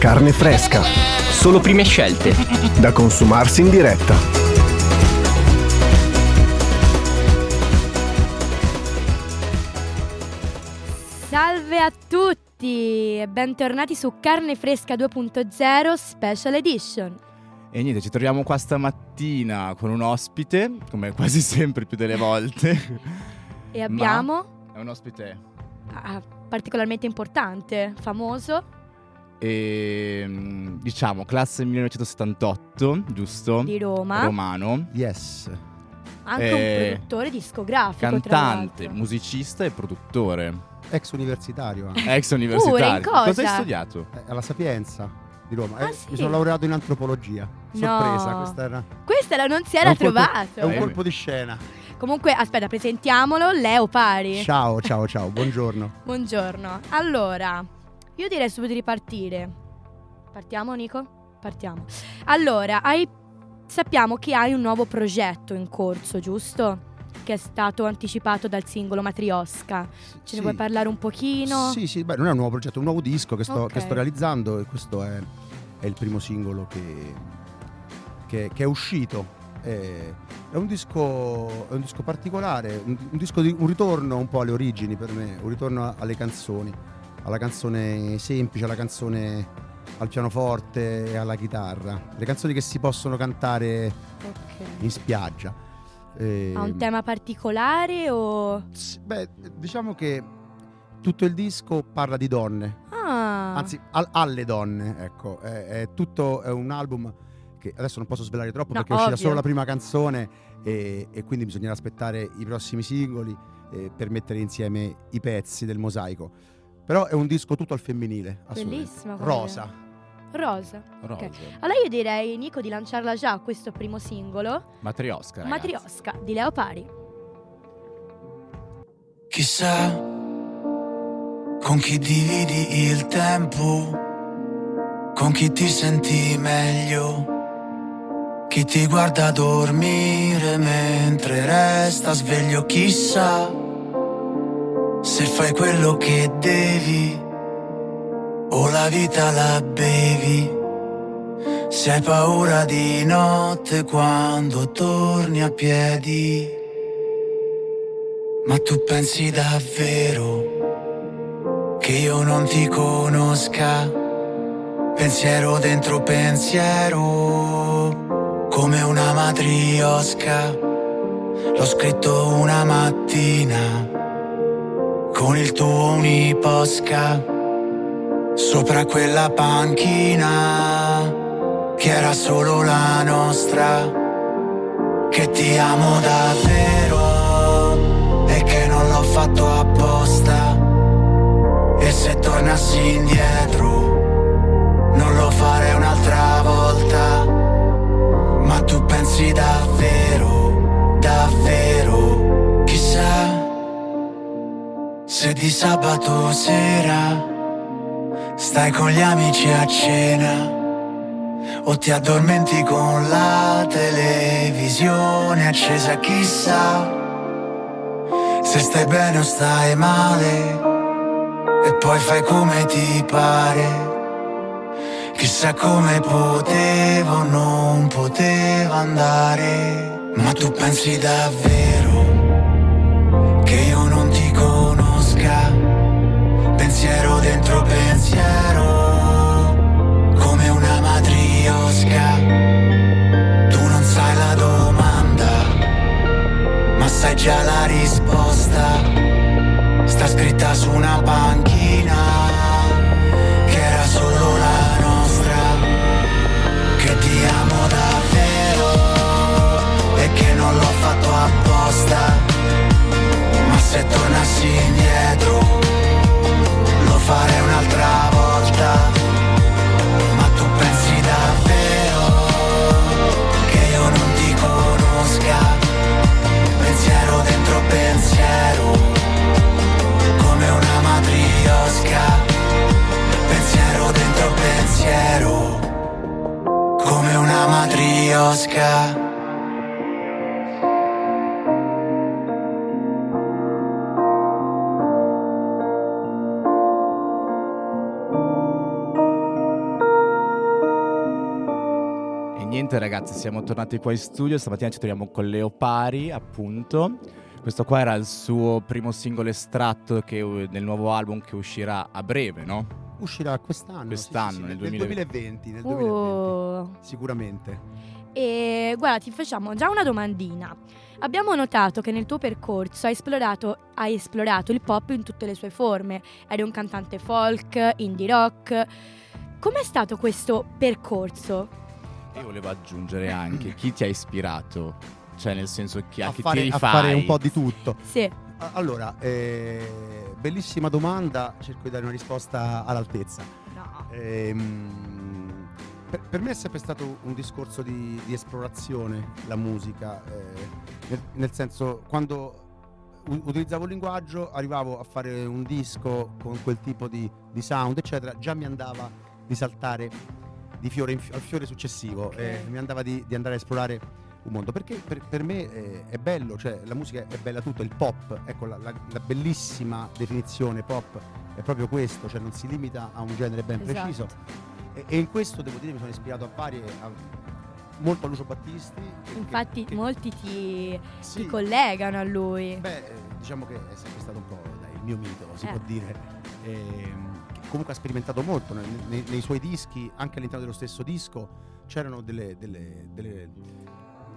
Carne fresca. Solo prime scelte. Da consumarsi in diretta. Salve a tutti e bentornati su Carne Fresca 2.0 Special Edition. E niente, ci troviamo qua stamattina con un ospite, come quasi sempre più delle volte. E abbiamo È un ospite ah, particolarmente importante, famoso, e mm, diciamo classe 1978, giusto? di Roma, Romano, Yes. anche Eh, un produttore discografico cantante, musicista e produttore. Ex universitario anche. Ex universitario. in cosa? hai studiato? Eh, alla Sapienza di Roma. Ah, Eh, sì? Mi sono laureato in antropologia. Sorpresa, No. questa era. Questa la non si era trovato. È un Eh, colpo di scena. Comunque, aspetta, presentiamolo, Leo Pari. Ciao, ciao, ciao, buongiorno. Buongiorno. Allora, io direi subito di partire. Partiamo, Nico? Partiamo. Allora, hai- sappiamo che hai un nuovo progetto in corso, giusto? Che è stato anticipato dal singolo Matriosca. Ce Sì. ne vuoi parlare un pochino? Sì, sì, beh, non è un nuovo progetto, è un nuovo disco che sto, Ok. che sto realizzando e questo è, è il primo singolo che, che- che è uscito. È, è un disco, è un disco particolare, un, un disco di un ritorno un po' alle origini per me, un ritorno alle canzoni, alla canzone semplice, alla canzone al pianoforte e alla chitarra, le canzoni che si possono cantare Ok. in spiaggia. Eh, Ha un tema particolare o... Beh, diciamo che tutto il disco parla di donne, Ah, anzi al- alle donne, ecco, è, è tutto è un album che adesso non posso svelare troppo No, perché è uscita ovvio. solo la prima canzone e, e quindi bisognerà aspettare i prossimi singoli eh, per mettere insieme i pezzi del mosaico. Però è un disco tutto al femminile, assolutamente. Bellissimo Rosa. rosa. Rosa. Ok. Allora io direi, Nico, di lanciarla già questo primo singolo, Matriosca, ragazzi. Matriosca, di Leo Pari. Chissà con chi dividi il tempo, con chi ti senti meglio, chi ti guarda dormire mentre resta sveglio. Chissà se fai quello che devi o la vita la bevi. Se hai paura di notte quando torni a piedi. Ma tu pensi davvero che io non ti conosca? Pensiero dentro pensiero, come una matriosca. L'ho scritto una mattina con il tuo uniposca sopra quella panchina che era solo la nostra. Che ti amo davvero e che non l'ho fatto apposta. E se tornassi indietro, non lo farei un'altra volta. Ma tu pensi davvero, se di sabato sera stai con gli amici a cena. O ti addormenti con la televisione accesa, chissà se stai bene o stai male e poi fai come ti pare. Chissà come potevo o non poteva andare, ma tu pensi davvero sai già la risposta. Sta scritta su una panchina, siamo tornati qua in studio, stamattina ci troviamo con Leo Pari, appunto. Questo qua era il suo primo singolo estratto che, del nuovo album che uscirà a breve, no? Uscirà quest'anno. Quest'anno, sì, sì, nel nel 2020. Nel 2020, Oh. sicuramente. E guarda, ti facciamo già una domandina. Abbiamo notato che nel tuo percorso hai esplorato, hai esplorato il pop in tutte le sue forme. Eri un cantante folk, indie rock. Com'è stato questo percorso? E volevo aggiungere anche chi ti ha ispirato, cioè nel senso che a, A chi fare, ti a rifai. fare un po' di tutto. Sì, A- Allora, eh, bellissima domanda, cerco di dare una risposta all'altezza. no. Ehm, per, per me è sempre stato un discorso di, di esplorazione la musica, eh, nel, nel senso quando u- utilizzavo il linguaggio arrivavo a fare un disco con quel tipo di, di sound eccetera, già mi andava di saltare di fiore in al fiore successivo, Ok. eh, mi andava di, di andare a esplorare un mondo perché per, per me eh, è bello, cioè la musica è bella tutta, il pop, ecco la, la- la bellissima definizione pop è proprio questo, cioè non si limita a un genere ben Esatto. preciso e, e in questo devo dire mi sono ispirato a varie a- molto a Lucio Battisti Infatti che- molti ti, sì, ti collegano a lui. beh eh, diciamo che è sempre stato un po' dai, il mio mito si Eh. può dire Ehm, che comunque ha sperimentato molto nei, nei- nei suoi dischi anche all'interno dello stesso disco c'erano delle, delle- delle-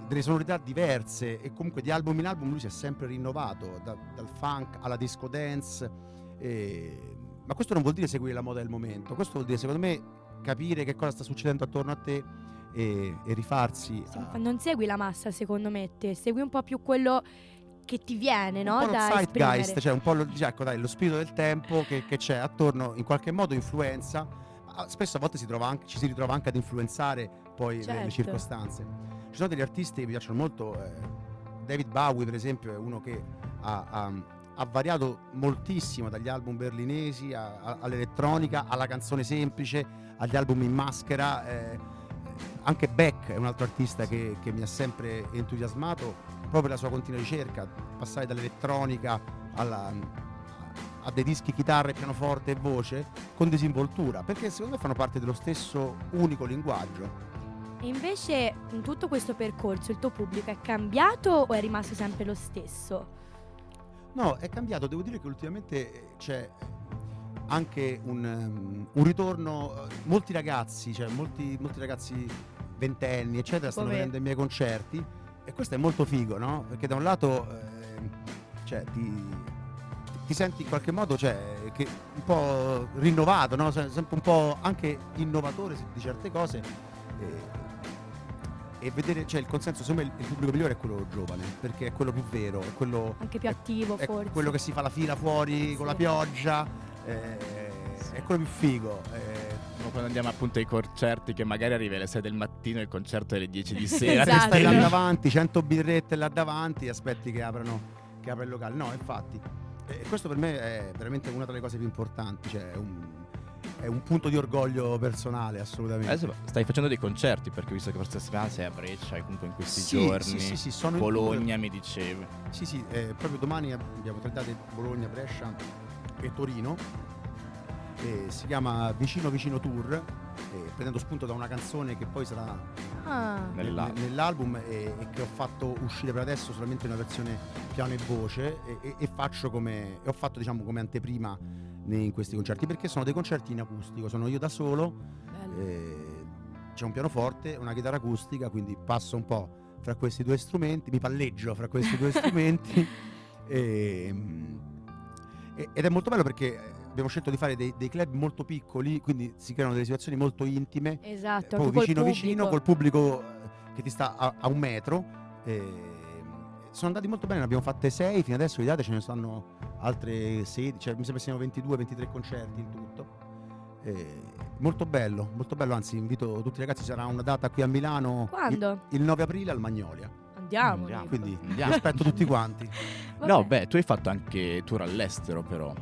delle sonorità diverse e comunque di album in album lui si è sempre rinnovato da- dal funk alla disco dance e- ma questo non vuol dire seguire la moda del momento questo vuol dire secondo me capire che cosa sta succedendo attorno a te e, e rifarsi Sì, a- Non segui la massa, secondo me, te. Segui un po' più quello che ti viene, no? un po' da zeitgeist, esprimere. cioè un po' lo, dice, ecco, dai, lo spirito del tempo che, che c'è attorno, in qualche modo influenza. Spesso a volte si trova anche- ci si ritrova anche ad influenzare poi le- le, Certo. circostanze. Ci sono degli artisti che mi piacciono molto, eh, David Bowie per esempio è uno che ha, ha- ha variato moltissimo dagli album berlinesi a- a- all'elettronica, alla canzone semplice, agli album in maschera. eh, anche Beck è un altro artista che, che mi ha sempre entusiasmato proprio la sua continua ricerca, passare dall'elettronica alla- a dei dischi chitarra, e pianoforte e voce con disinvoltura, perché secondo me fanno parte dello stesso unico linguaggio. E invece, in tutto questo percorso, il tuo pubblico è cambiato o è rimasto sempre lo stesso? No, è cambiato, devo dire che ultimamente eh, c'è anche un, um, un ritorno, eh, molti ragazzi, cioè molti, molti ragazzi ventenni, eccetera, stanno me. venendo ai miei concerti e questo è molto figo, no? Perché da un lato ehm, cioè, ti, ti senti in qualche modo cioè, un po' rinnovato, no? Se- sempre un po' anche innovatore di certe cose. E, e vedere, cioè il consenso, secondo me il, il pubblico migliore è quello giovane, perché è quello più vero, è quello Anche più è- attivo, è forse. quello che si fa la fila fuori con la Sì. pioggia, eh, è quello più figo. eh. Come quando andiamo appunto ai concerti che magari arrivi alle 6 del mattino e il concerto è alle 10 di sera. Esatto. stai là davanti, 100 birrette là davanti aspetti che aprano che apra il locale. No, infatti. E questo per me è veramente una delle cose più importanti, cioè è un, è un punto di orgoglio personale assolutamente. Adesso stai facendo dei concerti perché ho visto che questa settimana sei a Breccia e comunque in questi Sì, giorni. sì, sì, sì, sono in. Bologna mi dicevi. Sì, sì, eh, proprio domani abbiamo tre date Bologna, Brescia e Torino. E si chiama Vicino Vicino Tour, eh, prendendo spunto da una canzone che poi sarà Ah, nel- Nell'album. nell'album e, e che ho fatto uscire per adesso solamente in una versione piano e voce e, e- e faccio come e ho fatto diciamo come anteprima nei- in questi concerti perché sono dei concerti in acustico, sono io da solo, eh, c'è un pianoforte, una chitarra acustica, quindi passo un po' fra questi due strumenti, mi palleggio fra questi due strumenti e- e- ed è molto bello perché abbiamo scelto di fare dei, dei club molto piccoli, quindi si creano delle situazioni molto intime Esatto, eh, anche proprio col vicino vicino pubblico. col pubblico eh, che ti sta a, a un metro. e sono andati molto bene, ne abbiamo fatte 6, fino adesso di date ce ne stanno altre 16, cioè mi sembra siano 22-23 concerti in tutto. E molto bello, molto bello, anzi invito tutti i ragazzi, sarà una data qui a Milano Quando? il, il 9 aprile al Magnolia, Andiamo. Andiamo. Quindi vi Andiamo. aspetto tutti quanti. Vabbè. No, beh, tu hai fatto anche tour all'estero però.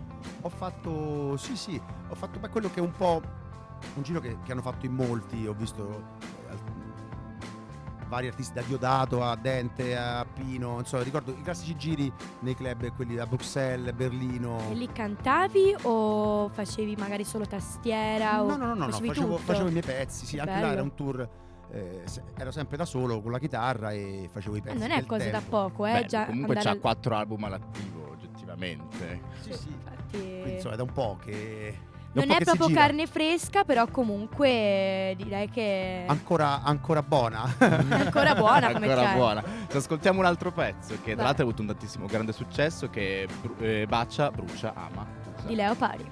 Ho fatto, sì sì, ho fatto beh, quello che è un po' un giro che, che hanno fatto in molti, ho visto eh, vari artisti da Diodato a Dente a Pino, insomma ricordo i classici giri nei club, quelli a Bruxelles, Berlino. E lì cantavi o facevi magari solo tastiera? No, o no, no, no, no, facevo, facevo i miei pezzi, sì, Che anche là bello. era un tour eh, ero sempre da solo con la chitarra e facevo i Eh, pezzi. non è del cosa da tempo. poco, eh. Beh, già comunque andare c'ha quattro album all'attivo, oggettivamente. Sì, sì. Infatti, Quindi, insomma, è da un po' che. non po' è proprio carne fresca, però comunque direi che Ancora, ancora buona. ancora buona come Ancora carne. buona. Ci ascoltiamo un altro pezzo che tra l'altro ha avuto un tantissimo grande successo che è Bru- eh, Bacia, Brucia, Ama. Usa. Di Leo Pari.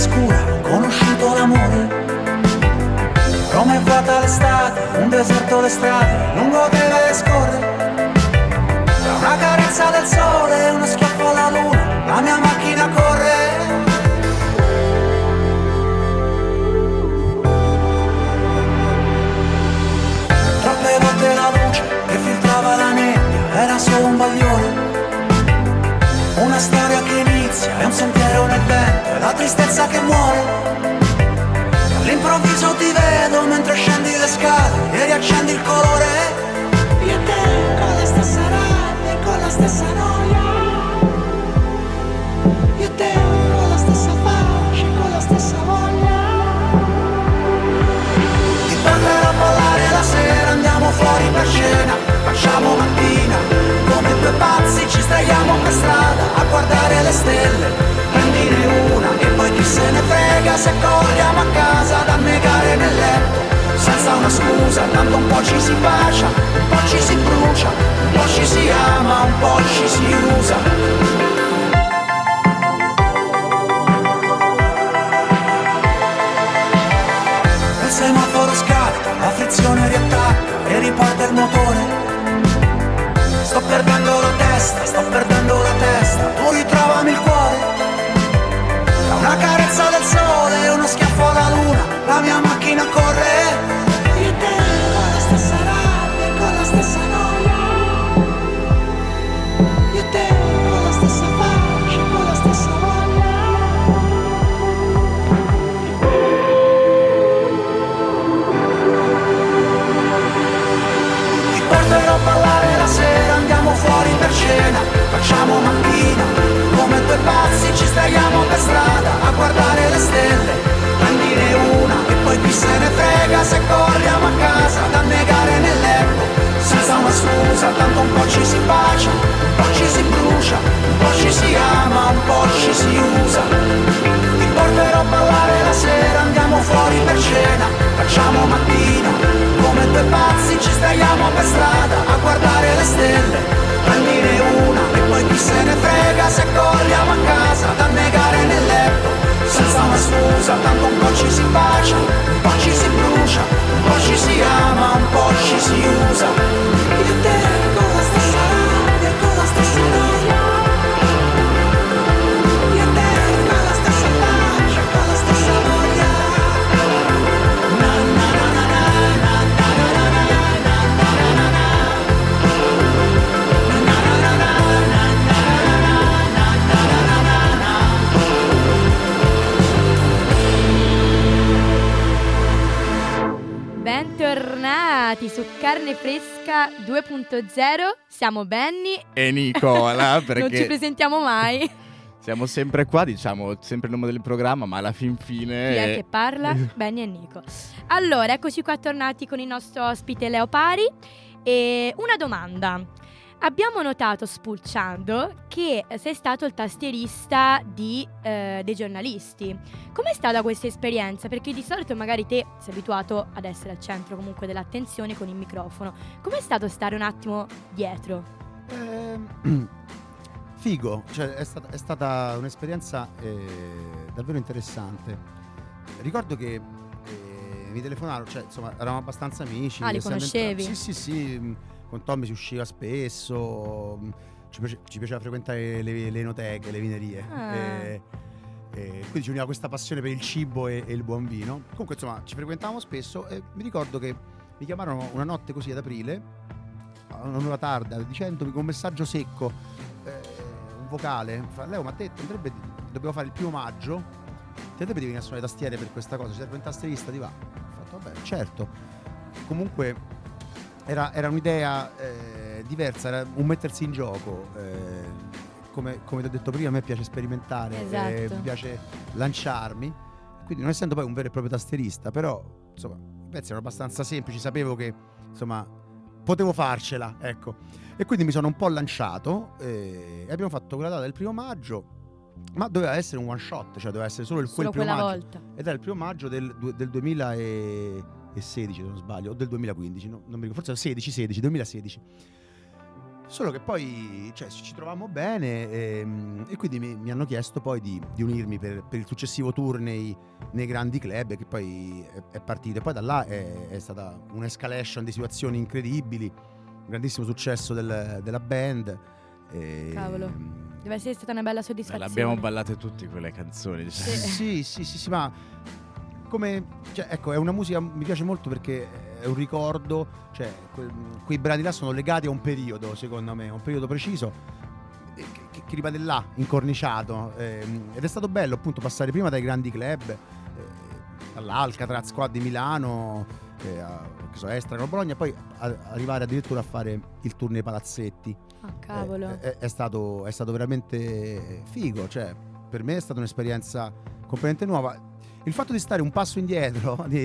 Scura ho conosciuto l'amore. Roma è vuota l'estate, un deserto le strade, lungo te le scorre. Tra una carezza del sole e uno schiaffo alla luna, la mia macchina corre. Troppe volte la luce che filtrava la nebbia era solo un bagliore. Una storia che inizia, è un sentiero nel vento, la tristezza che muore. All'improvviso ti vedo mentre scendi le scale e riaccendi il colore. Io e te con la stessa rabbia e con la stessa noia. Se corriamo a casa da negare nel letto, senza una scusa, tanto un po' ci si bacia, un po' ci si brucia, un po' ci si ama, un po' ci si usa. Il semaforo scatta, la frizione riattacca e riparte il motore. Sto perdendo la testa, sto perdendo la testa, tu ritrovami il cuore. Una carezza del sole uno schiaffo alla luna, la mia macchina corre. Io te la stessa rabbia con la stessa noia. Io te la stessa faccia con la stessa voglia. Ti porterò a ballare la sera, andiamo fuori per cena, facciamo mattina, due pazzi ci straiamo per strada a guardare le stelle, prendine una e poi chi se ne frega se corriamo a casa da negare nel letto, senza una scusa, tanto un po' ci si bacia, un po' ci si brucia, un po' ci si ama, un po' ci si usa. Ti porterò a ballare la sera, andiamo She said, 2.0. Siamo Benny. E Nicola, Non ci perché presentiamo mai. siamo sempre qua, diciamo sempre il nome del programma, ma alla fin fine... Chi è che parla? Benny e Nico. Allora, eccoci qua tornati con il nostro ospite Leo Pari. E una domanda. Abbiamo notato spulciando che sei stato il tastierista di, eh, dei giornalisti. Com'è stata questa esperienza? Perché di solito magari te sei abituato ad essere al centro comunque dell'attenzione con il microfono. Com'è stato stare un attimo dietro? Ehm, figo, cioè è stata, è stata un'esperienza eh, davvero interessante. Ricordo che eh, mi telefonarono, cioè insomma eravamo abbastanza amici. Ah, li conoscevi? entra- Sì, sì, sì, mh, con Tommy si usciva spesso, mh, ci, piace- ci piaceva frequentare le, le enoteche, le vinerie. Ah. E, e quindi ci univa questa passione per il cibo e, e il buon vino. Comunque insomma ci frequentavamo spesso e mi ricordo che mi chiamarono una notte così ad aprile a un'ora tarda dicendomi con un messaggio secco, eh, un vocale, fa Leo ma te andrebbe, dobbiamo fare il primo maggio, ti andrebbe di venire a suonare le tastiere per questa cosa, ci serve un tastierista, ti va? Ho fatto vabbè certo, comunque era, era un'idea eh, diversa, era un mettersi in gioco. eh, come, come ti ho detto prima, a me piace sperimentare, eh, Esatto. mi piace lanciarmi. Quindi, non essendo poi un vero e proprio tastierista, però insomma, i pezzi erano abbastanza semplici, sapevo che insomma potevo farcela, ecco. E quindi mi sono un po' lanciato eh, e abbiamo fatto quella data del primo maggio. Ma doveva essere un one shot, cioè doveva essere solo il Solo quel primo maggio. volta. Ed era il primo maggio del, del 2016, se non sbaglio, o del 2015, no? non mi ricordo, forse 16, 16, 2016. Solo che poi cioè, ci trovammo bene ehm, e, quindi mi, mi hanno chiesto poi di, di unirmi per, per il successivo tour nei, nei grandi club che poi è, è partito. E poi da là è, è stata un'escalation di situazioni incredibili, un grandissimo successo del- della band. e- Cavolo. Deve essere stata una bella soddisfazione. l'abbiamo ballate tutte quelle canzoni. diciamo. Sì. Sì, sì, sì, sì, ma come cioè, ecco, è una musica mi piace molto perché è un ricordo, cioè que- quei brani là sono legati a un periodo, secondo me, a un periodo preciso eh, che, che- che rimane là, incorniciato. ehm, ed è stato bello appunto passare prima dai grandi club, eh, all'Alcatraz qua di Milano, eh, a che so, Estrano Bologna, poi a- arrivare addirittura a fare il tour nei palazzetti. Ah, cavolo. Eh, È, è stato, è stato veramente figo, cioè per me è stata un'esperienza completamente nuova. Il fatto di stare un passo indietro di,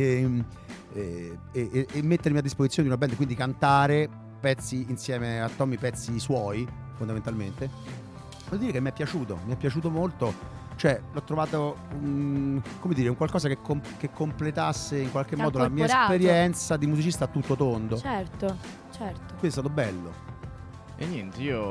eh, e, e- e mettermi a disposizione di una band, quindi cantare pezzi insieme a Tommy, pezzi suoi fondamentalmente, vuol dire che mi è piaciuto, mi è piaciuto molto. Cioè, l'ho trovato un, come dire, un qualcosa che, com- che completasse in qualche Ti modo la mia esperienza di musicista a tutto tondo. Certo, certo. Quindi è stato bello. E niente, io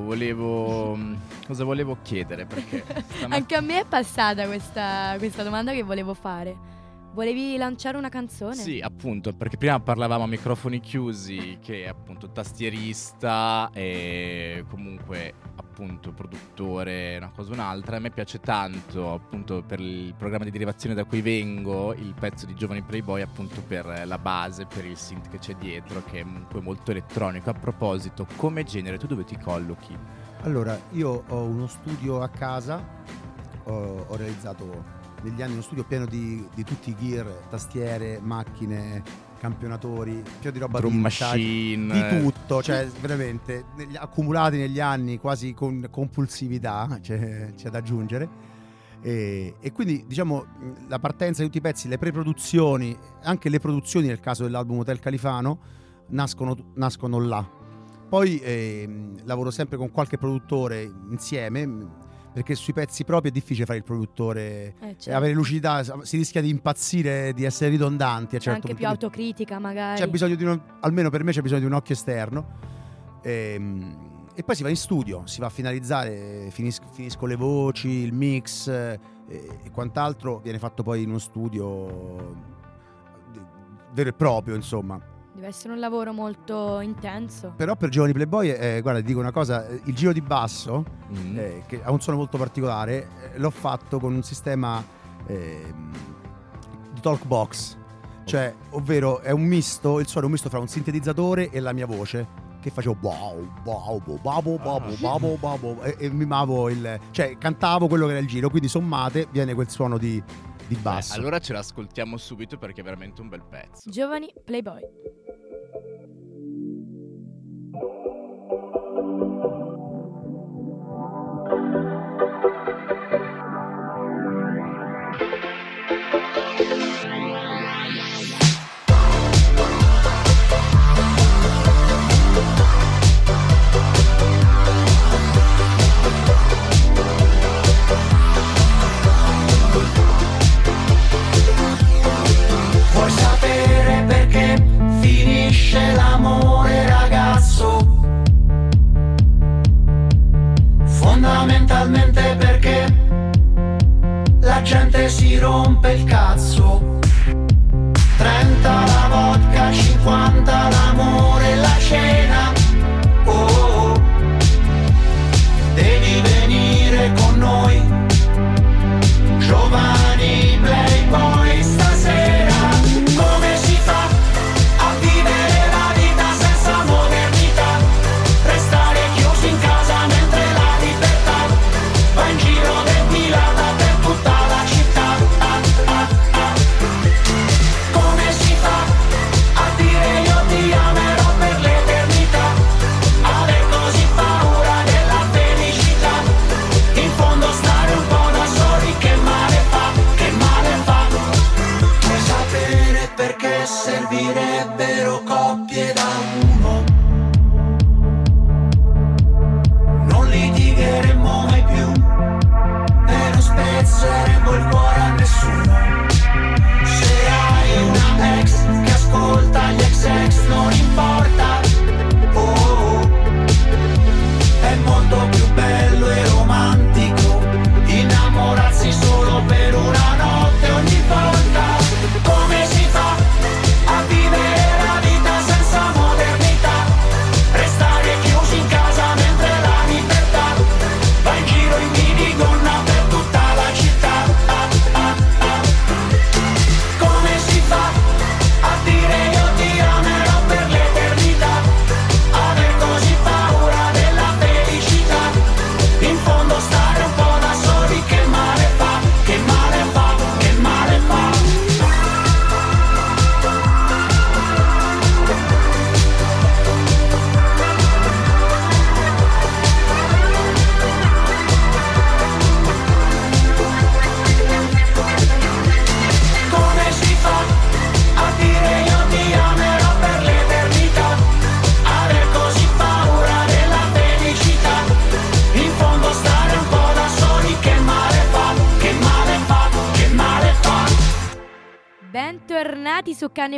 volevo. Cosa volevo chiedere? Perché Anche a me è passata questa, questa domanda che volevo fare. Volevi lanciare una canzone? Sì, appunto, perché prima parlavamo a microfoni chiusi che appunto tastierista e comunque appunto produttore, una cosa o un'altra. A me piace tanto appunto per il programma di derivazione da cui vengo, il pezzo di Giovani Playboy appunto per la base, per il synth che c'è dietro, che è comunque molto elettronico. A proposito, come genere, tu dove ti collochi? Allora, io ho uno studio a casa, ho, ho realizzato negli anni uno studio pieno di, di tutti i gear, tastiere, macchine, campionatori, pieno di roba Drum vintage, machine. di tutto, cioè veramente negli- accumulati negli anni quasi con compulsività, c'è, c'è da aggiungere. E, e quindi diciamo la partenza di tutti i pezzi, le pre-produzioni, anche le produzioni nel caso dell'album Hotel Califano, nascono, nascono là. Poi ehm, lavoro sempre con qualche produttore insieme, perché sui pezzi propri è difficile fare il produttore Eh, e certo. avere lucidità, si rischia di impazzire, di essere ridondanti a certo anche più punto. autocritica magari. C'è bisogno di uno, almeno per me c'è bisogno di un occhio esterno. Ehm, E, poi si va in studio, si va a finalizzare, finis- finisco le voci, il mix eh, e quant'altro viene fatto poi in uno studio di- vero e proprio, insomma. Deve essere un lavoro molto intenso. Però per giovani playboy, eh, guarda, ti dico una cosa, il giro di basso, mm. eh, che ha un suono molto particolare, eh, l'ho fatto con un sistema di talk box, cioè, ovvero è un misto, il suono è un misto fra un sintetizzatore e la mia voce che facevo wow, wow, wow, wow, wow, wow, e mimavo il... cioè cantavo quello che era il giro, quindi sommate viene quel suono di di Beh, basso. allora ce l'ascoltiamo subito perché è veramente un bel pezzo. Giovani Playboy.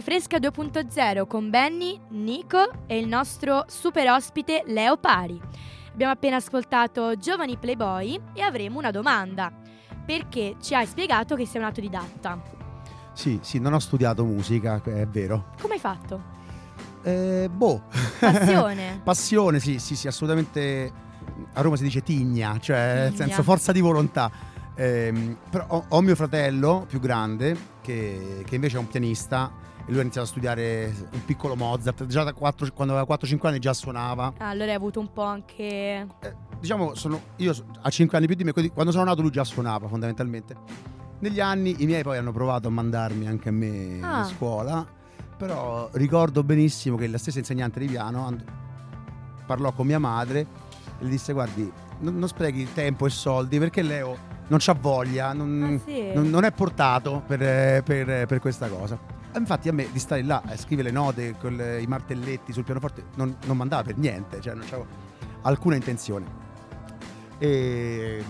Fresca 2.0 con Benny, Nico e il nostro super ospite Leo Pari. Abbiamo appena ascoltato Giovani Playboy e avremo una domanda. Perché ci hai spiegato che sei un autodidatta? Sì, sì, non ho studiato musica, è vero. Come hai fatto? Eh, boh. Passione? Passione, sì, sì, sì, assolutamente. A Roma si dice tigna, cioè nel senso forza di volontà. Ehm, però ho, ho mio fratello più grande che, che invece è un pianista e lui ha iniziato a studiare un piccolo Mozart. Già da quattro- quando aveva 4-5 anni già suonava. Ah, allora hai avuto un po' anche... Eh, diciamo, sono, io a 5 anni più di me, quindi quando sono nato lui già suonava fondamentalmente. Negli anni i miei poi hanno provato a mandarmi anche a me Ah. a scuola, però ricordo benissimo che la stessa insegnante di piano and- parlò con mia madre e le disse guardi, non, non sprechi tempo e soldi perché Leo non c'ha voglia, non, Ah, sì? non- non è portato per, per- per questa cosa. E Infatti a me di stare là a scrivere le note con le- i martelletti sul pianoforte non, non mandava per niente, cioè non avevo alcuna intenzione. E,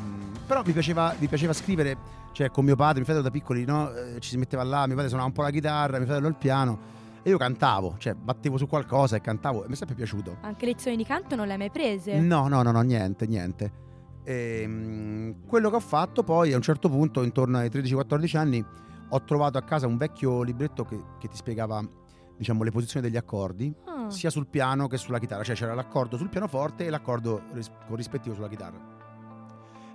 però mi piaceva, mi piaceva scrivere, cioè con mio padre, mio fratello da piccoli, no? Eh, ci si metteva là, mio padre suonava un po' la chitarra, mio fratello il piano e io cantavo, cioè battevo su qualcosa e cantavo e mi è sempre piaciuto. Anche lezioni di canto non le hai mai prese? No, no, no, no, niente, niente. Ehm, quello che ho fatto poi a un certo punto, intorno ai 13-14 anni, ho trovato a casa un vecchio libretto che, che ti spiegava, diciamo, le posizioni degli accordi, Ah. sia sul piano che sulla chitarra, cioè c'era l'accordo sul pianoforte e l'accordo ris- corrispettivo sulla chitarra.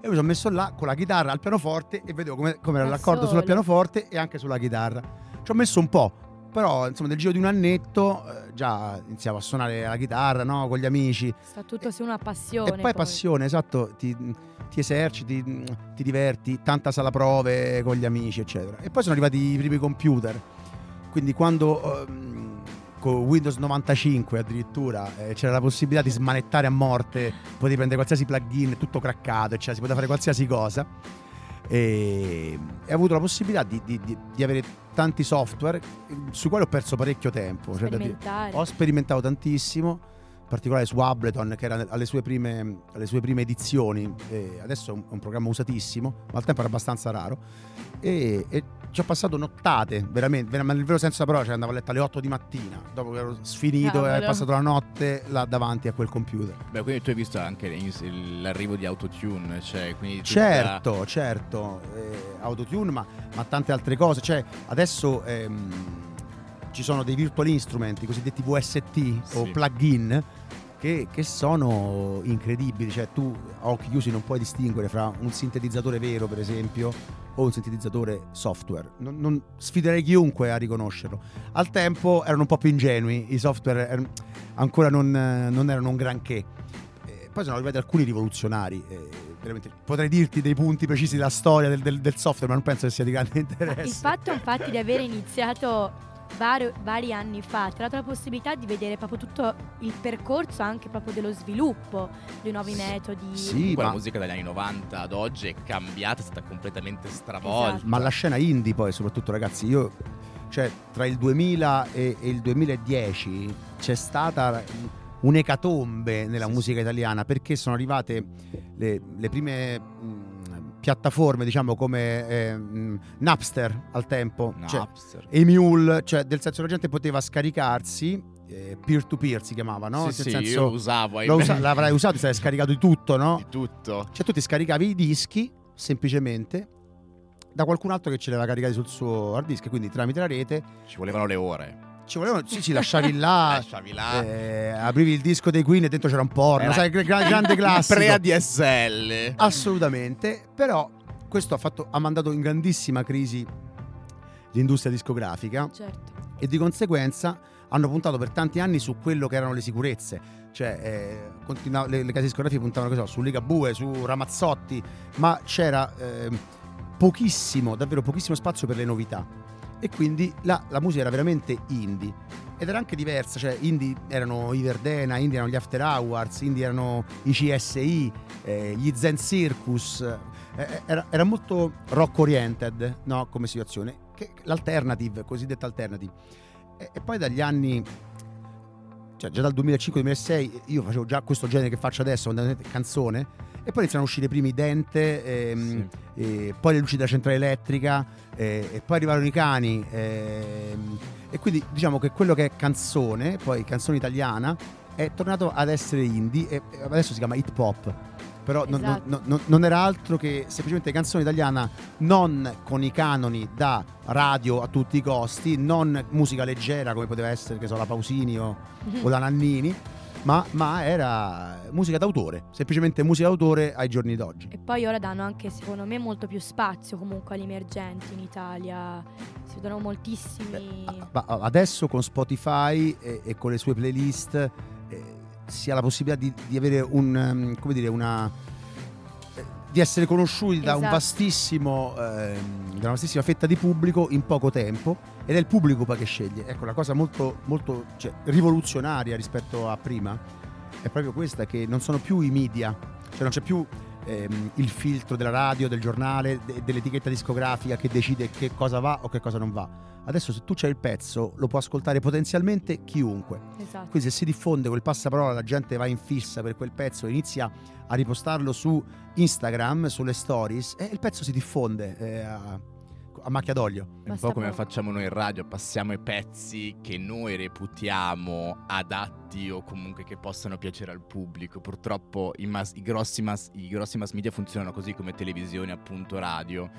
E mi sono messo là con la chitarra al pianoforte e vedevo come, come era l'accordo solo. sul pianoforte e anche sulla chitarra. Ci ho messo un po', però insomma nel giro di un annetto eh, già iniziavo a suonare la chitarra no? con gli amici. Sta tutto su una passione. E poi passione, esatto, ti, ti eserciti, ti diverti, tanta sala prove con gli amici, eccetera. E poi sono arrivati i primi computer. Quindi quando ehm, con Windows 95 addirittura eh, c'era la possibilità di smanettare a morte, potevi prendere qualsiasi plugin, tutto craccato, cioè si poteva fare qualsiasi cosa. E, e ho avuto la possibilità di, di- di- di avere tanti software sui quali ho perso parecchio tempo. cioè ho sperimentato tantissimo, particolare su Ableton, che era alle sue prime, alle sue prime edizioni. e adesso è un, programma usatissimo, ma al tempo era abbastanza raro. E, e ci ho passato nottate, veramente, ver- ma nel vero senso della parola, cioè andavo a letto alle 8 di mattina, dopo che ero sfinito e Cavolo. avevo passato la notte là davanti a quel computer. Beh, quindi tu hai visto anche l'arrivo di Autotune, cioè quindi Certo, certo, eh, autotune, ma, ma tante altre cose. Cioè, adesso ehm, ci sono dei virtual instrument, i cosiddetti VST o Sì. plugin, che, che sono incredibili. Cioè, tu a occhi chiusi non puoi distinguere fra un sintetizzatore vero, per esempio, o un sintetizzatore software. Non, non- sfiderei chiunque a riconoscerlo. Al tempo erano un po' più ingenui, i software erano- ancora non, non erano un granché. Eh, poi sono arrivati alcuni rivoluzionari. eh, potrei dirti dei punti precisi della storia del, del- del software, ma non penso che sia di grande interesse. Il fatto infatti di aver iniziato vari, vari anni fa ti ha dato la possibilità di vedere proprio tutto il percorso anche proprio dello sviluppo dei nuovi metodi. Sì, Comunque la ma- musica dagli anni 90 ad oggi è cambiata, è stata completamente stravolta. Esatto. Ma la scena indie poi, soprattutto ragazzi, io cioè tra il 2000 e, e il 2010 c'è stata un'ecatombe nella Sì, musica italiana perché sono arrivate le, le prime mh, piattaforme, diciamo come eh, Napster al tempo, cioè, Napster. e Mule, cioè del senso la gente poteva scaricarsi, peer to peer si chiamava, no? Sì, sì, senso, io usavo lo usa- l'avrai usato, ti sei scaricato di tutto, no? di tutto. Cioè tu ti scaricavi i dischi semplicemente da qualcun altro che ce li aveva caricati sul suo hard disk, quindi tramite la rete Ci volevano le ore. Ci volevano, sì, ci lasciavi là, Lasciavi là. eh, aprivi il disco dei Queen e dentro c'era un porno, sai, gra- gra- grande classico. Pre-ADSL. Assolutamente, però questo ha, fatto- ha mandato in grandissima crisi l'industria discografica Certo. e di conseguenza hanno puntato per tanti anni su quello che erano le sicurezze. Cioè, eh, le, le case discografiche puntavano che so, su Ligabue, su Ramazzotti, ma c'era ehm, pochissimo, davvero pochissimo spazio per le novità. E quindi la, la musica era veramente indie. Ed era anche diversa, cioè indie erano i Verdena, indie erano gli After Hours, indie erano i CSI, eh, gli Zen Circus. eh, era, era molto rock oriented no, come situazione. Che, l'alternative, cosiddetta alternative. E, e poi dagli anni, cioè già dal 2005-2006, io facevo già questo genere che faccio adesso, canzone, e poi iniziano a uscire i primi Dente, ehm, e poi le luci della centrale elettrica, eh, e poi arrivarono i cani. ehm, e quindi diciamo che quello che è canzone, poi canzone italiana, è tornato ad essere indie e adesso si chiama hip hop. Però non- non- Esatto. non- non era altro che semplicemente canzone italiana non con i canoni da radio a tutti i costi, non musica leggera come poteva essere, che so, la Pausini o, o la Nannini, ma, ma era musica d'autore, semplicemente musica d'autore ai giorni d'oggi. E poi ora danno anche, secondo me, molto più spazio comunque agli emergenti in Italia. Si vedono moltissimi. Ma adesso con Spotify e, e con le sue playlist eh, si ha la possibilità di, di avere un ehm, come dire una eh, di essere conosciuti da un Esatto. vastissimo ehm, da una vastissima fetta di pubblico in poco tempo ed è il pubblico poi che sceglie. Ecco la cosa molto molto cioè, rivoluzionaria rispetto a prima è proprio questa che non sono più i media cioè non c'è più ehm, il filtro della radio, del giornale, de- dell'etichetta discografica che decide che cosa va o che cosa non va. Adesso se tu c'hai il pezzo lo può ascoltare potenzialmente chiunque. Esatto. Quindi se si diffonde quel passaparola, la gente va in fissa per quel pezzo e inizia a ripostarlo su Instagram, sulle stories, e il pezzo si diffonde eh, a, macchia d'olio. È un po' come poco. facciamo noi in radio, passiamo i pezzi che noi reputiamo adatti o comunque che possano piacere al pubblico. Purtroppo i, mass- i grossi, mass- i grossi mass media funzionano così come televisione, appunto radio.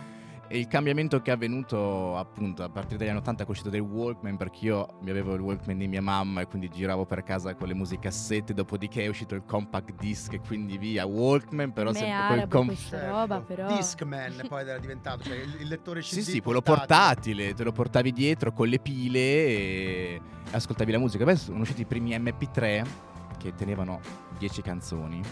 E il cambiamento che è avvenuto appunto a partire dagli anni 80 è uscito del Walkman perché io mi avevo il Walkman di mia mamma e quindi giravo per casa con le musicassette, dopodiché è uscito il compact disc e quindi via Walkman, però Me sempre col com- questa roba, però. Discman poi era diventato, cioè il, il lettore CD Sì, sì, quello portatile, te lo portavi dietro con le pile e ascoltavi la musica. Poi sono usciti i primi MP3 che tenevano 10 canzoni.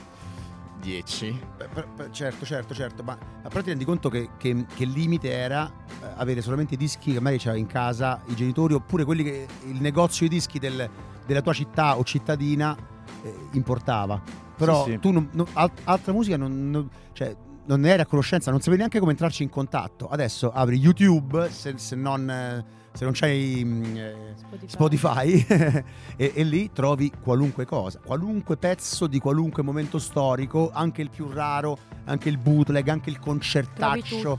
10. Beh, per- per- certo, certo, certo, ma, ma però ti rendi conto che, che- che il limite era eh, avere solamente i dischi che magari c'avevi in casa i genitori oppure quelli che il negozio di dischi del- della tua città o cittadina eh, importava. Però Sì, sì. tu non- non- alt- altra musica non, non- cioè, non ne eri a conoscenza, non sapevi neanche come entrarci in contatto. Adesso apri YouTube se, se non, eh, se non c'hai eh, Spotify e, e lì trovi qualunque cosa, qualunque pezzo di qualunque momento storico, anche il più raro, anche il bootleg, anche il concertaccio.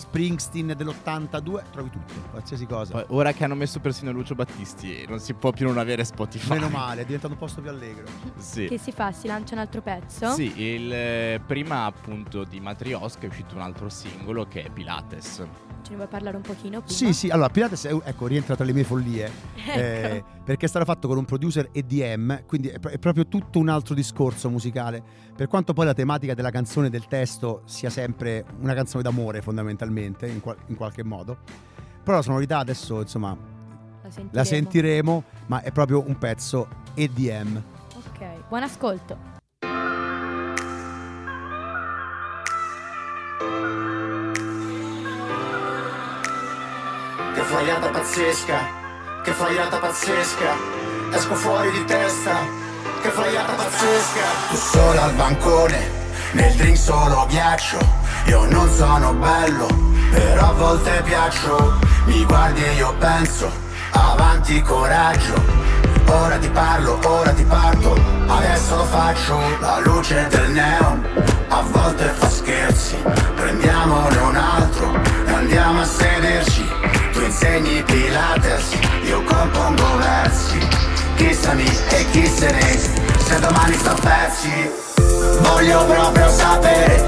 Springsteen dell'82, trovi tutto, qualsiasi cosa. Poi, ora che hanno messo persino Lucio Battisti, non si può più non avere Spotify. Meno male, è diventato un posto più allegro. Sì. Che si fa? Si lancia un altro pezzo? Sì, il, eh, prima appunto di Matrioska è uscito un altro singolo che è Pilates. Ce ne vuoi parlare un pochino prima? Sì, sì, allora Pilates è- ecco, rientra tra le mie follie. Ecco. eh, perché è stato fatto con un producer EDM, quindi è, pro- è proprio tutto un altro discorso musicale. Per quanto poi la tematica della canzone e del testo sia sempre una canzone d'amore, fondamentalmente, in, qual- in qualche modo. Però la sonorità adesso, insomma, La sentiremo. la sentiremo, ma è proprio un pezzo EDM. Ok, buon ascolto. Che fogliata pazzesca, che fogliata pazzesca, esco fuori di testa, che fogliata pazzesca. Tu sola al bancone, nel drink solo ghiaccio, io non sono bello, però a volte piaccio. Mi guardi e io penso, avanti coraggio. Ora ti parlo, ora ti parto, adesso lo faccio, la luce del neon, a volte fa scherzi, prendiamone un altro e andiamo a sederci, tu insegni Pilates, io compongo versi, chissami e chi se ne, se domani sto a pezzi. Voglio proprio sapere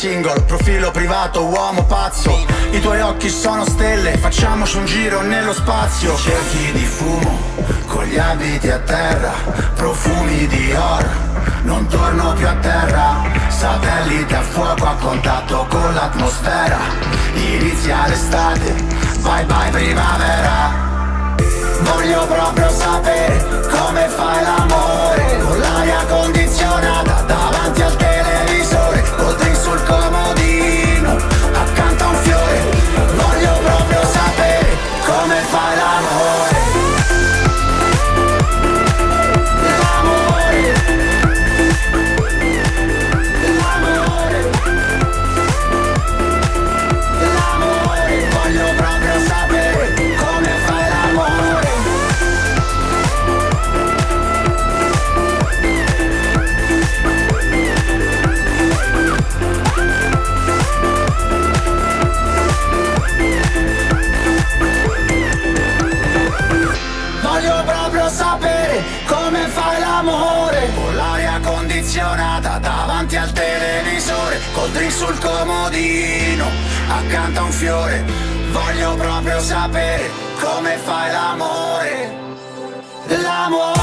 single Profilo privato, uomo pazzo. I tuoi occhi sono stelle Facciamoci un giro nello spazio. Cerchi di fumo Con gli abiti a terra Profumi di oro Non torno più a terra. Satellite a fuoco a contatto con l'atmosfera. Inizia l'estate Bye bye primavera. Voglio proprio sapere come fai l'amore Con l'aria condizionata davanti al televisore drink sul comodino sul comodino accanto a un fiore Voglio proprio sapere come fai l'amore. L'amore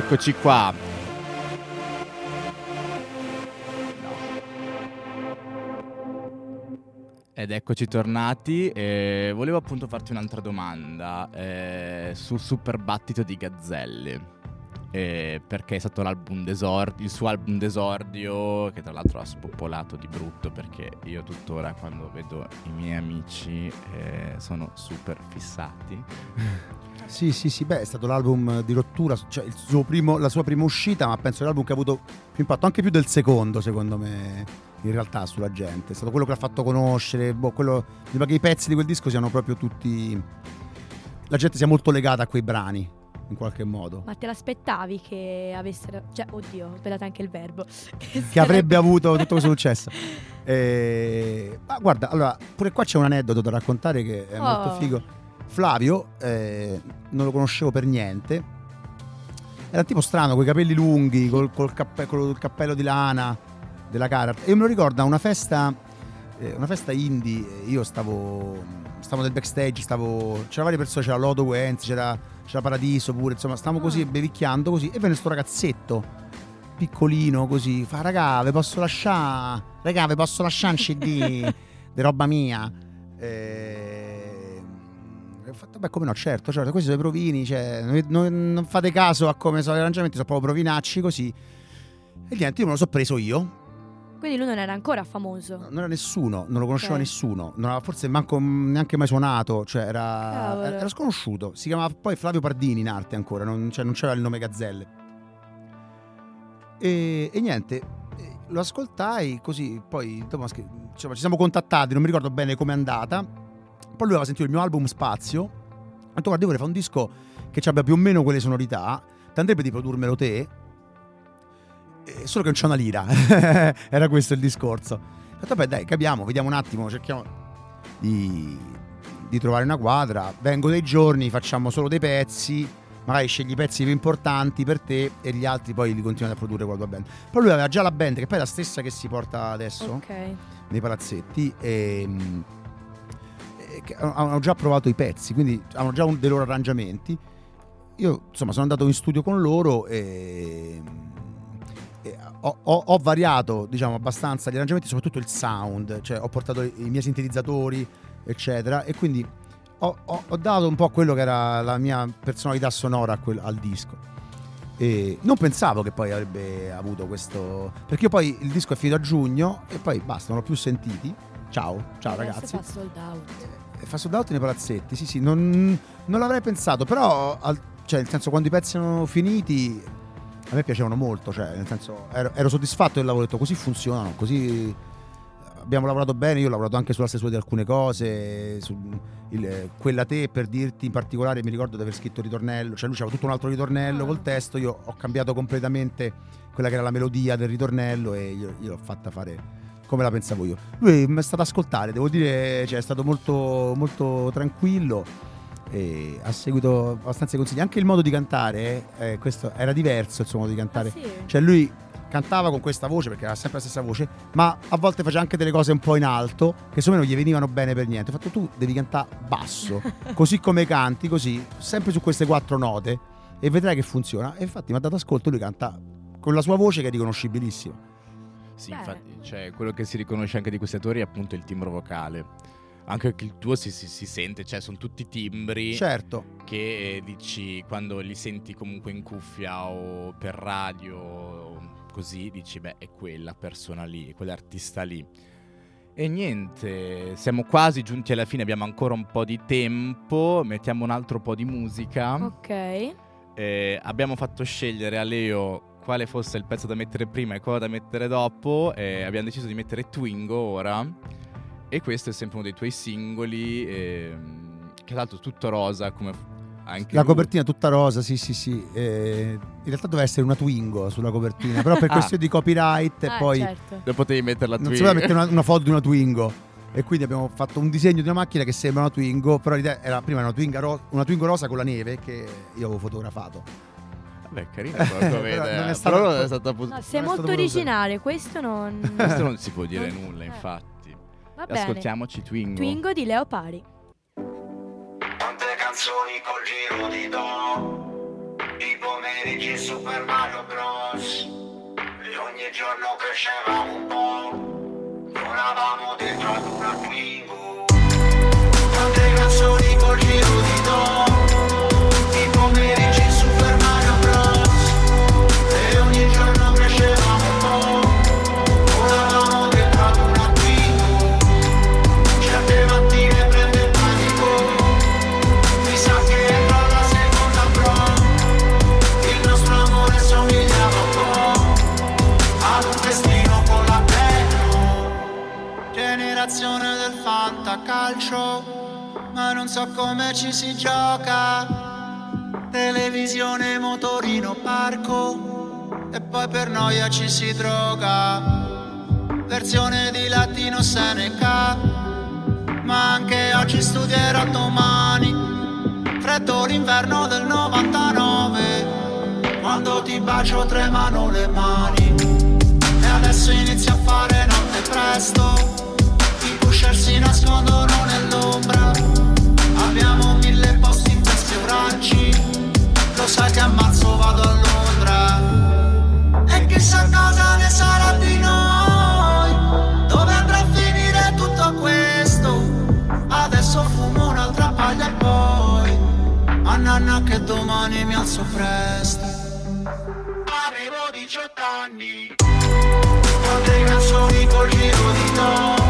eccoci qua. Ed eccoci tornati. e volevo appunto farti un'altra domanda eh, sul super battito di Gazzelli. Eh, perché è stato il suo album d'esordio, che tra l'altro ha spopolato di brutto perché io tuttora quando vedo i miei amici eh, sono super fissati. Sì, sì, sì, beh, è stato l'album di rottura, cioè suo primo- la sua prima uscita, ma penso l'album che ha avuto più impatto, anche più del secondo, secondo me, in realtà, sulla gente. È stato quello che l'ha fatto conoscere, boh, quello, che i pezzi di quel disco siano proprio tutti... La gente sia molto legata a quei brani, in qualche modo. Ma te l'aspettavi che avessero. Cioè, oddio, ho sbagliato anche il verbo. Che avrebbe avuto tutto questo successo. Eh, ma guarda, allora, pure qua c'è un aneddoto da raccontare che è molto Oh. figo. Flavio, eh, non lo conoscevo per niente. Era tipo strano, con i capelli lunghi, col, col cappe- col cappello di lana della Carhartt. E me lo ricordo a una festa, eh, una festa indie. Io stavo, stavo nel backstage, stavo, c'erano varie persone, c'era Lodo Wenz, c'era, c'era Paradiso pure, insomma, stavamo così Ah. bevicchiando così. E venne sto ragazzetto piccolino così, fa raga, ve posso lasciare, raga, ve posso lasciare un CD di roba mia. E... Ho fatto, beh, come no, certo, certo, questi sono i provini, cioè, non, non- non fate caso a come sono gli arrangiamenti, sono proprio provinacci così. E niente, io me lo so preso io, Quindi lui non era ancora famoso. non era nessuno, non lo conosceva Ok. nessuno, non aveva forse manco neanche mai suonato, cioè era, era sconosciuto. Si chiamava poi Flavio Pardini in arte ancora, non, cioè, non c'era il nome Gazzelle. E, e niente, lo ascoltai così, poi insomma, ci siamo contattati, non mi ricordo bene com'è andata. Poi lui aveva sentito il mio album Spazio. Ha detto guarda, io vorrei fare un disco che abbia più o meno quelle sonorità. Ti andrebbe di produrmelo te? Eh, solo che non c'è una lira. Era questo il discorso. Ho detto, vabbè, dai, capiamo, vediamo un attimo, cerchiamo di, di trovare una quadra, vengo dei giorni, facciamo solo dei pezzi, magari scegli i pezzi più importanti per te e gli altri poi li continuano a produrre con la tua band. Però lui aveva già la band, che poi è la stessa che si porta adesso Ok. nei palazzetti e, mm, e hanno già provato i pezzi, quindi hanno già un- dei loro arrangiamenti. Io insomma sono andato in studio con loro e ho, ho- ho variato diciamo abbastanza gli arrangiamenti, soprattutto il sound, cioè ho portato i, miei sintetizzatori eccetera e quindi ho, ho- dato un po' quello che era la mia personalità sonora quel- al disco. E non pensavo che poi avrebbe avuto questo. Perché io poi il disco è finito a giugno e poi basta, non l'ho più sentiti. Ciao, ciao Adesso ragazzi. fa sold out. Eh, Fa sold out nei palazzetti, sì, sì, non, non l'avrei pensato, però, al- cioè, nel senso, quando i pezzi erano finiti, a me piacevano molto, cioè, nel senso, ero, ero soddisfatto del lavoro, ho detto, così funzionano, così abbiamo lavorato bene, io ho lavorato anche sulla stesura di alcune cose, su il- quella te per dirti in particolare mi ricordo di aver scritto il ritornello, cioè lui c'aveva tutto un altro ritornello Ah. col testo, io ho cambiato completamente quella che era la melodia del ritornello e io, io l'ho fatta fare come la pensavo io. Lui mi è stato ascoltare, devo dire, cioè, è stato molto, molto tranquillo e ha seguito abbastanza i consigli. Anche il modo di cantare, eh, questo era diverso il suo modo di cantare. Ah, sì? Cioè lui cantava con questa voce perché era sempre la stessa voce, ma a volte faceva anche delle cose un po' in alto che secondo me non gli venivano bene per niente. Ho fatto tu devi cantare basso, così come canti, così, sempre su queste quattro note e vedrai che funziona. E infatti mi ha dato ascolto, lui canta con la sua voce che è riconoscibilissima. Sì, Beh. infatti, cioè, quello che si riconosce anche di questi attori è appunto il timbro vocale. Anche il tuo si, si- si sente, cioè sono tutti timbri Certo, che eh, dici quando li senti comunque in cuffia o per radio, così dici beh è quella persona lì, quell'artista lì. E niente, siamo quasi giunti alla fine, abbiamo ancora un po' di tempo, mettiamo un altro po' di musica. Ok. Eh, abbiamo fatto scegliere a Leo quale fosse il pezzo da mettere prima e quello da mettere dopo. E abbiamo deciso di mettere Twingo ora. E questo è sempre uno dei tuoi singoli. ehm, che tra l'altro è tutto rosa, come anche la lui. copertina è tutta rosa, sì sì sì. Eh, in realtà doveva essere una Twingo sulla copertina, però per Ah. questione di copyright Ah, poi certo. Lo potevi metterla non Twingo. si poteva mettere una, una foto di una Twingo. E quindi abbiamo fatto un disegno di una macchina che sembra una Twingo, però l'idea era prima una Twingo, ro- una Twingo rosa con la neve che io avevo fotografato. Vabbè, carino Però idea. non è stato- Però non è stata pos- No, sei non molto originale, questo non... Questo non si può dire Non- nulla, eh. infatti. Va bene. Ascoltiamoci Twingo. Twingo di Leo Pari. Tante canzoni col giro di do I pomeriggi Super Mario Bros E ogni giorno crescevamo un po' so come ci si gioca Televisione, motorino, parco E poi per noia ci si droga Versione di latino Seneca ma anche oggi studierò domani. Freddo l'inverno del 99, quando ti bacio tremano le mani. E adesso inizio a fare notte presto, i pusher si nascondono nell'ombra. Lo sai che a marzo vado a Londra. E chissà cosa ne sarà di noi, dove andrà a finire tutto questo. Adesso fumo un'altra paglia e poi a nanna che domani mi alzo presto. Avevo 18 anni, tante canzoni col giro di do,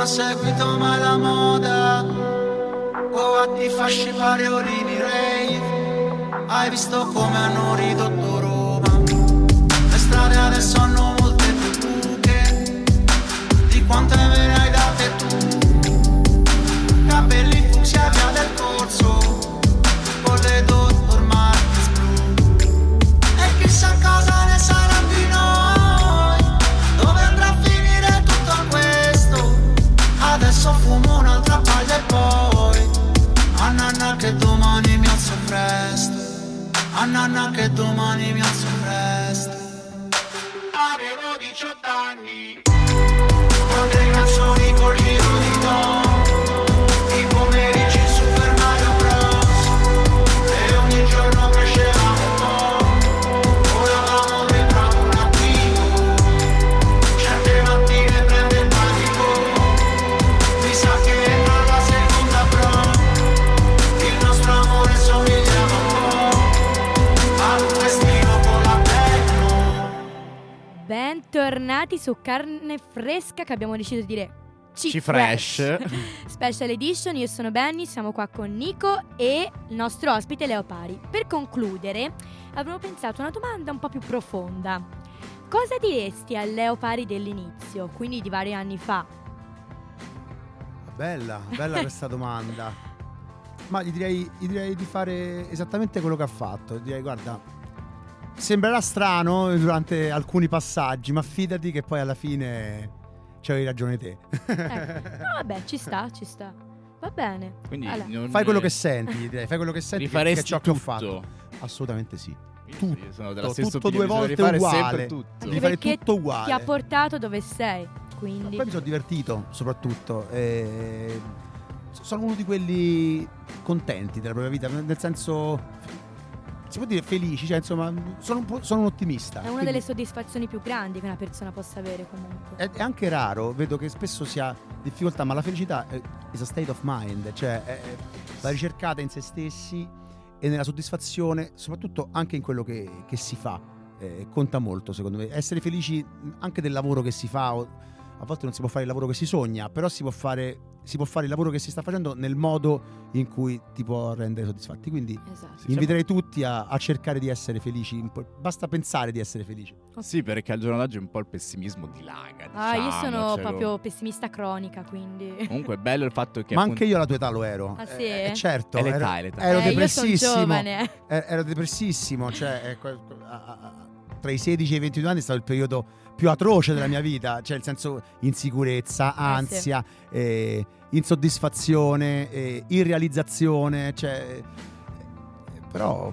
non ho seguito mai la moda. Coatti, fasci, pareolini, rave Hai visto come hanno ridotto Roma? Le strade adesso hanno molte più buche Di quante me ne hai date tu. Capelli fucsia via del corso Bentornati su Carne Fresca che abbiamo deciso di dire C-Fresh. Special Edition, io sono Benny, siamo qua con Nico e il nostro ospite Leo Pari. Per concludere, avremmo pensato a una domanda un po' più profonda. Cosa diresti al Leo Pari dell'inizio, quindi di vari anni fa? Bella, bella questa domanda. Ma gli direi, gli direi di fare esattamente quello che ha fatto. Gli direi, guarda, sembrerà strano durante alcuni passaggi, ma fidati che poi alla fine c'avevi ragione te. Ecco. No, vabbè, ci sta, ci sta. Va bene. Quindi Allora. non- Fai quello che senti, direi, fai quello che senti che, che rifaresti ciò che ho tutto. fatto. Assolutamente sì. Io sono della Tutto, tutto due volte uguale. tutto. Devi fare perché tutto uguale. Ti ha portato dove sei, quindi... Poi mi sono divertito soprattutto. e sono uno di quelli contenti della propria vita, nel senso si può dire felici, cioè insomma sono un, sono un ottimista. È una quindi delle soddisfazioni più grandi che una persona possa avere comunque. è, è anche raro, vedo che spesso si ha difficoltà, ma la felicità è a state of mind, cioè è, è la ricercata in se stessi e nella soddisfazione, soprattutto anche in quello che, che si fa. eh, conta molto secondo me. Essere felici anche del lavoro che si fa. o- a volte non si può fare il lavoro che si sogna, però si può, fare, si può fare il lavoro che si sta facendo nel modo in cui ti può rendere soddisfatti. Quindi Esatto. inviterei tutti a, a cercare di essere felici. Basta pensare di essere felici. Sì, perché al giorno d'oggi un po' il pessimismo dilaga. Ah, io sono diciamocelo. proprio pessimista cronica, quindi... Comunque è bello il fatto che Ma appunto- anche io alla tua età lo ero. Ah, sì? Eh, eh, certo, È l'età, è l'età. ero Eh, depressissimo. giovane. Eh, ero depressissimo, cioè eh, tra i 16 e i 22 anni è stato il periodo più atroce della mia vita, cioè nel senso insicurezza, ansia, eh, insoddisfazione, eh, irrealizzazione, cioè, eh, però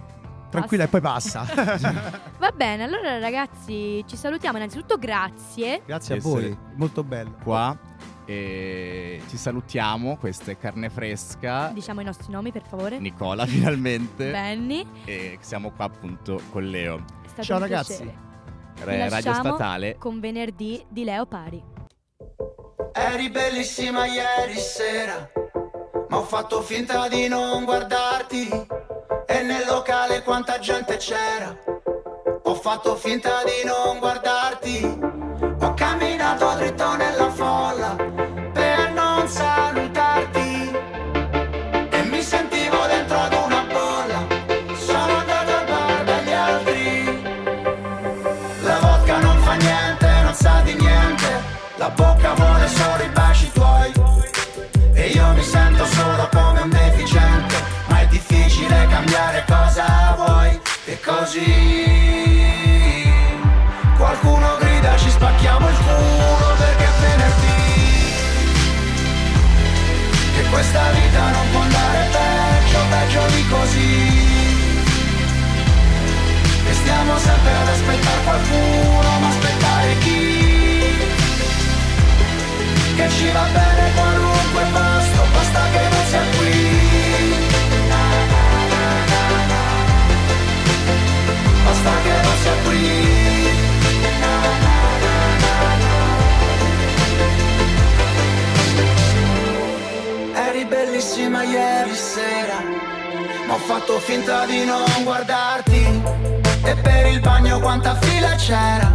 tranquilla e poi passa. Va bene, allora ragazzi ci salutiamo. Innanzitutto grazie. Grazie a voi, molto bello. qua e ci salutiamo, questa è Carne Fresca. Diciamo i nostri nomi per favore. Nicola finalmente Benny. e siamo qua appunto con Leo, Ciao, ragazzi. piacere. Vi Radio Statale. Con venerdì di Leo Pari. Eri bellissima ieri sera, ma ho fatto finta di non guardarti. E nel locale quanta gente c'era, ho fatto finta di non guardarti. Ho camminato dritto nella folla per non salutarti. Questa vita non può andare peggio, peggio di così. E stiamo sempre ad aspettare qualcuno, ma aspettare chi? Che ci va bene qualunque posto, basta che non sia qui. Basta che non sia qui. bellissima ieri sera. Ma ho fatto finta di non guardarti. E per il bagno quanta fila c'era.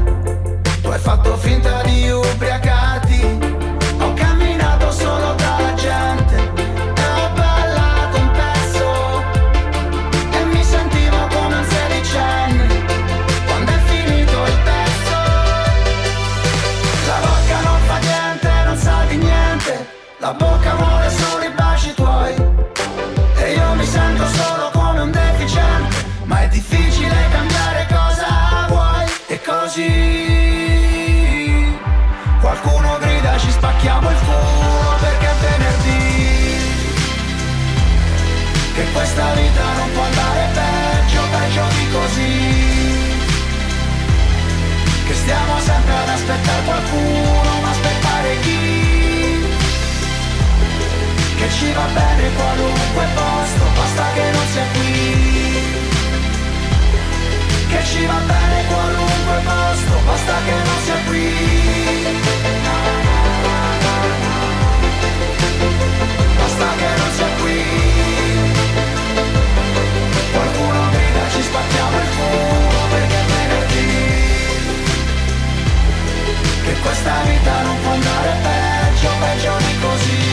Tu hai fatto finta di ubriacarti. Ho camminato solo dalla gente. E ho ballato un pezzo. E mi sentivo come un sedicenne. Quando è finito il pezzo. La bocca non fa niente, non sa di niente. La bocca aspettare qualcuno, ma aspettare chi? Che ci va bene qualunque posto, basta che non sia qui. Che ci va bene qualunque posto, basta che non sia qui. Basta che non sia qui. Qualcuno grida, ci spacchiamo il culo Che questa vita non può andare peggio, peggio di così.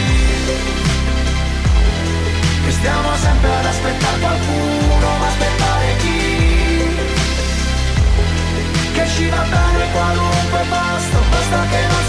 Che stiamo sempre ad aspettare qualcuno, ma aspettare chi? Che ci va bene qualunque posto, basta che non